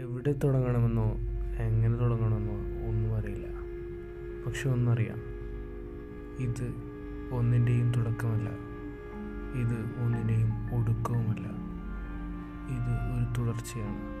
എവിടെ തുടങ്ങണമെന്നോ എങ്ങനെ തുടങ്ങണമെന്നോ ഒന്നും അറിയില്ല. പക്ഷെ ഒന്നറിയാം. ഇത് ഒന്നിന്റെയും തുടക്കമല്ല. ഇത് ഒന്നിന്റെയും ഒടുക്കവുമല്ല. ഇത് ഒരു തുടർച്ചയാണ്.